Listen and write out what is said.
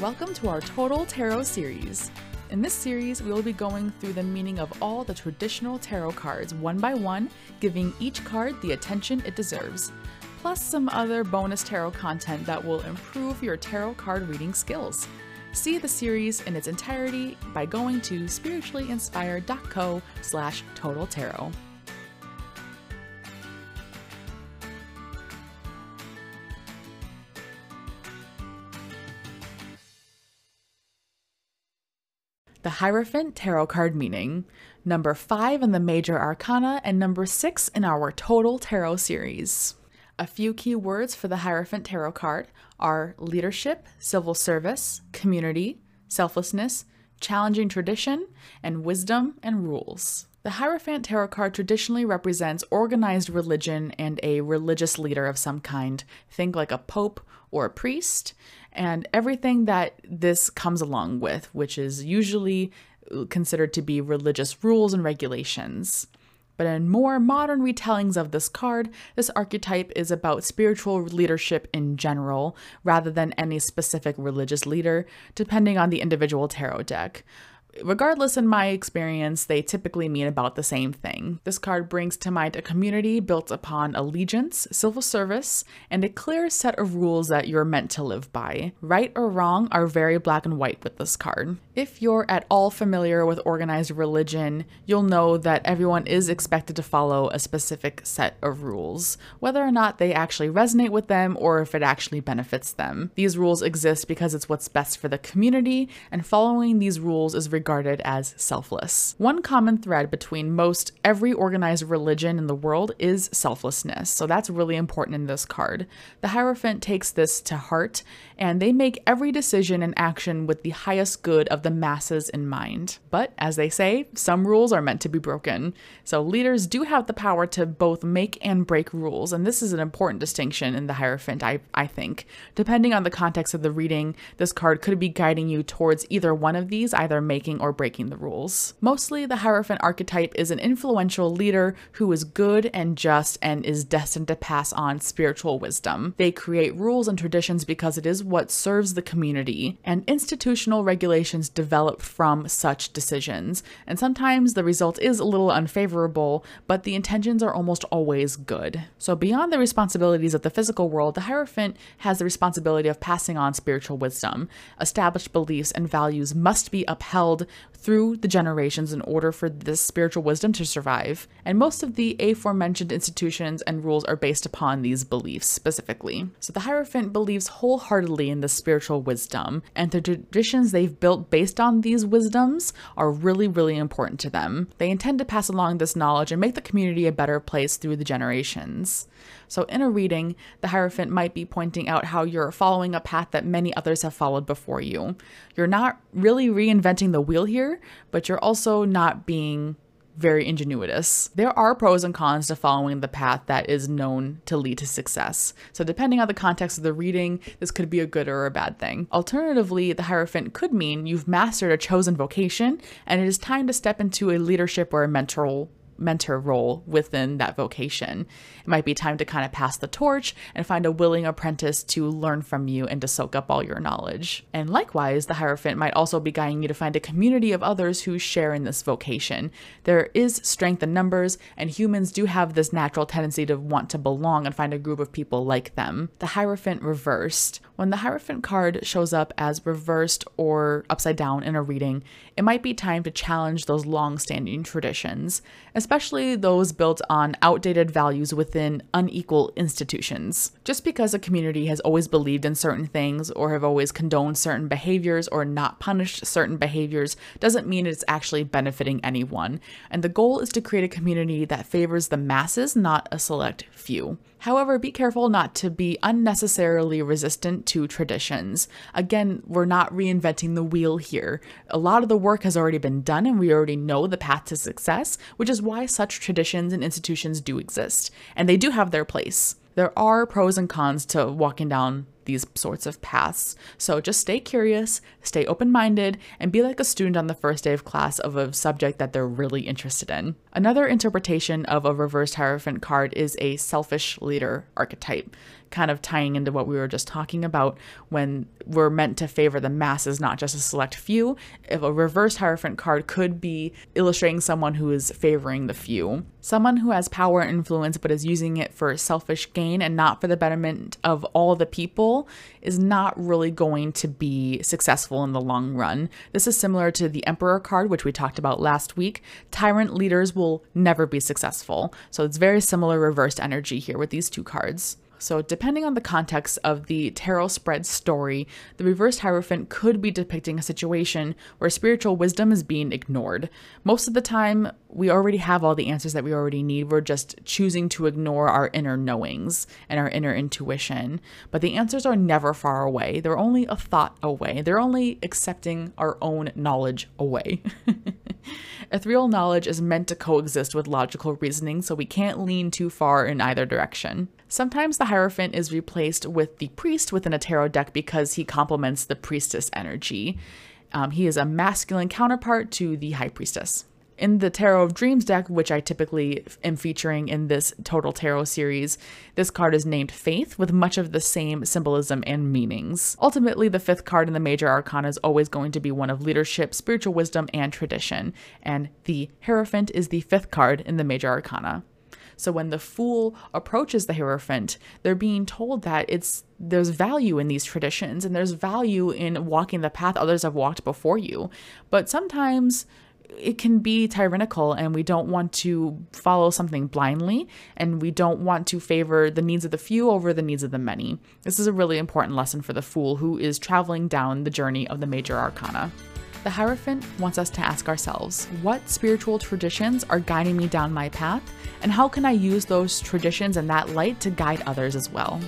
Welcome to our Total Tarot series. In this series, we will be going through the meaning of all the traditional tarot cards one by one, giving each card the attention it deserves, plus some other bonus tarot content that will improve your tarot card reading skills. See the series in its entirety by going to spirituallyinspired.co slash total tarot. The Hierophant Tarot card meaning, number 5 in the Major Arcana and number 6 in our Total Tarot series. A few key words for the Hierophant Tarot card are leadership, civil service, community, selflessness, challenging tradition, and wisdom and rules. The Hierophant Tarot card traditionally represents organized religion and a religious leader of some kind. Think like a pope or a priest, and everything that this comes along with, which is usually considered to be religious rules and regulations. But in more modern retellings of this card, this archetype is about spiritual leadership in general, rather than any specific religious leader, depending on the individual tarot deck regardless, in my experience, they typically mean about the same thing. This card brings to mind a community built upon allegiance, civil service, and a clear set of rules that you're meant to live by. Right or wrong are very black and white with this card. If you're at all familiar with organized religion, you'll know that everyone is expected to follow a specific set of rules, whether or not they actually resonate with them or if it actually benefits them. These rules exist because it's what's best for the community, and following these rules is regarded as selfless. One common thread between most every organized religion in the world is selflessness, so that's really important in this card. The Hierophant takes this to heart, and they make every decision and action with the highest good of the masses in mind. But as they say, some rules are meant to be broken. So leaders do have the power to both make and break rules, and this is an important distinction in the Hierophant, I, I think. Depending on the context of the reading, this card could be guiding you towards either one of these, either making making or breaking the rules. Mostly, the Hierophant archetype is an influential leader who is good and just and is destined to pass on spiritual wisdom. They create rules and traditions because it is what serves the community, and institutional regulations develop from such decisions. And sometimes the result is a little unfavorable, but the intentions are almost always good. So, beyond the responsibilities of the physical world, the Hierophant has the responsibility of passing on spiritual wisdom. Established beliefs and values must be upheld world through the generations in order for this spiritual wisdom to survive. And most of the aforementioned institutions and rules are based upon these beliefs specifically. So the Hierophant believes wholeheartedly in the spiritual wisdom, and the traditions they've built based on these wisdoms are really, really important to them. They intend to pass along this knowledge and make the community a better place through the generations. So, in a reading, the Hierophant might be pointing out how you're following a path that many others have followed before you. You're not really reinventing the wheel here, but you're also not being very ingenuitous. There are pros and cons to following the path that is known to lead to success. So, depending on the context of the reading, this could be a good or a bad thing. Alternatively, the Hierophant could mean you've mastered a chosen vocation and it is time to step into a leadership or a mentoral mentor role within that vocation. It might be time to kind of pass the torch and find a willing apprentice to learn from you and to soak up all your knowledge. And likewise, the Hierophant might also be guiding you to find a community of others who share in this vocation. There is strength in numbers, and humans do have this natural tendency to want to belong and find a group of people like them. The Hierophant reversed. When the Hierophant card shows up as reversed or upside down in a reading, it might be time to challenge those long standing traditions, those built on outdated values within unequal institutions. Just because a community has always believed in certain things or have always condoned certain behaviors or not punished certain behaviors doesn't mean it's actually benefiting anyone. And the goal is to create a community that favors the masses, not a select few. However, be careful not to be unnecessarily resistant to traditions. Again, we're not reinventing the wheel here. A lot of the work has already been done and we already know the path to success, which is why such traditions and institutions do exist. And they do have their place. There are pros and cons to walking down these sorts of paths. So just stay curious, stay open minded, and be like a student on the first day of class of a subject that they're really interested in. Another interpretation of a reversed Hierophant card is a selfish leader archetype kind of tying into what we were just talking about when we're meant to favor the masses, not just a select few. If a reverse Hierophant card could be illustrating someone who is favoring the few. Someone who has power and influence but is using it for selfish gain and not for the betterment of all the people is not really going to be successful in the long run. This is similar to the Emperor card, which we talked about last week. Tyrant leaders will never be successful. So it's very similar reversed energy here with these two cards. So, depending on the context of the tarot spread story, the reversed Hierophant could be depicting a situation where spiritual wisdom is being ignored. Most of the time, we already have all the answers that we already need. We're just choosing to ignore our inner knowings and our inner intuition. But the answers are never far away, they're only a thought away, they're only accepting our own knowledge away. Ethereal knowledge is meant to coexist with logical reasoning, so we can't lean too far in either direction. Sometimes the Hierophant is replaced with the priest within a tarot deck because he complements the priestess energy. Um, he is a masculine counterpart to the high priestess. In the Tarot of Dreams deck, which I typically am featuring in this Total Tarot series, this card is named Faith with much of the same symbolism and meanings. Ultimately, the fifth card in the major arcana is always going to be one of leadership, spiritual wisdom, and tradition, and the Hierophant is the fifth card in the major arcana. So when the fool approaches the Hierophant, they're being told that it's there's value in these traditions and there's value in walking the path others have walked before you. But sometimes it can be tyrannical and we don't want to follow something blindly and we don't want to favor the needs of the few over the needs of the many. This is a really important lesson for the fool who is traveling down the journey of the major arcana. The Hierophant wants us to ask ourselves what spiritual traditions are guiding me down my path, and how can I use those traditions and that light to guide others as well?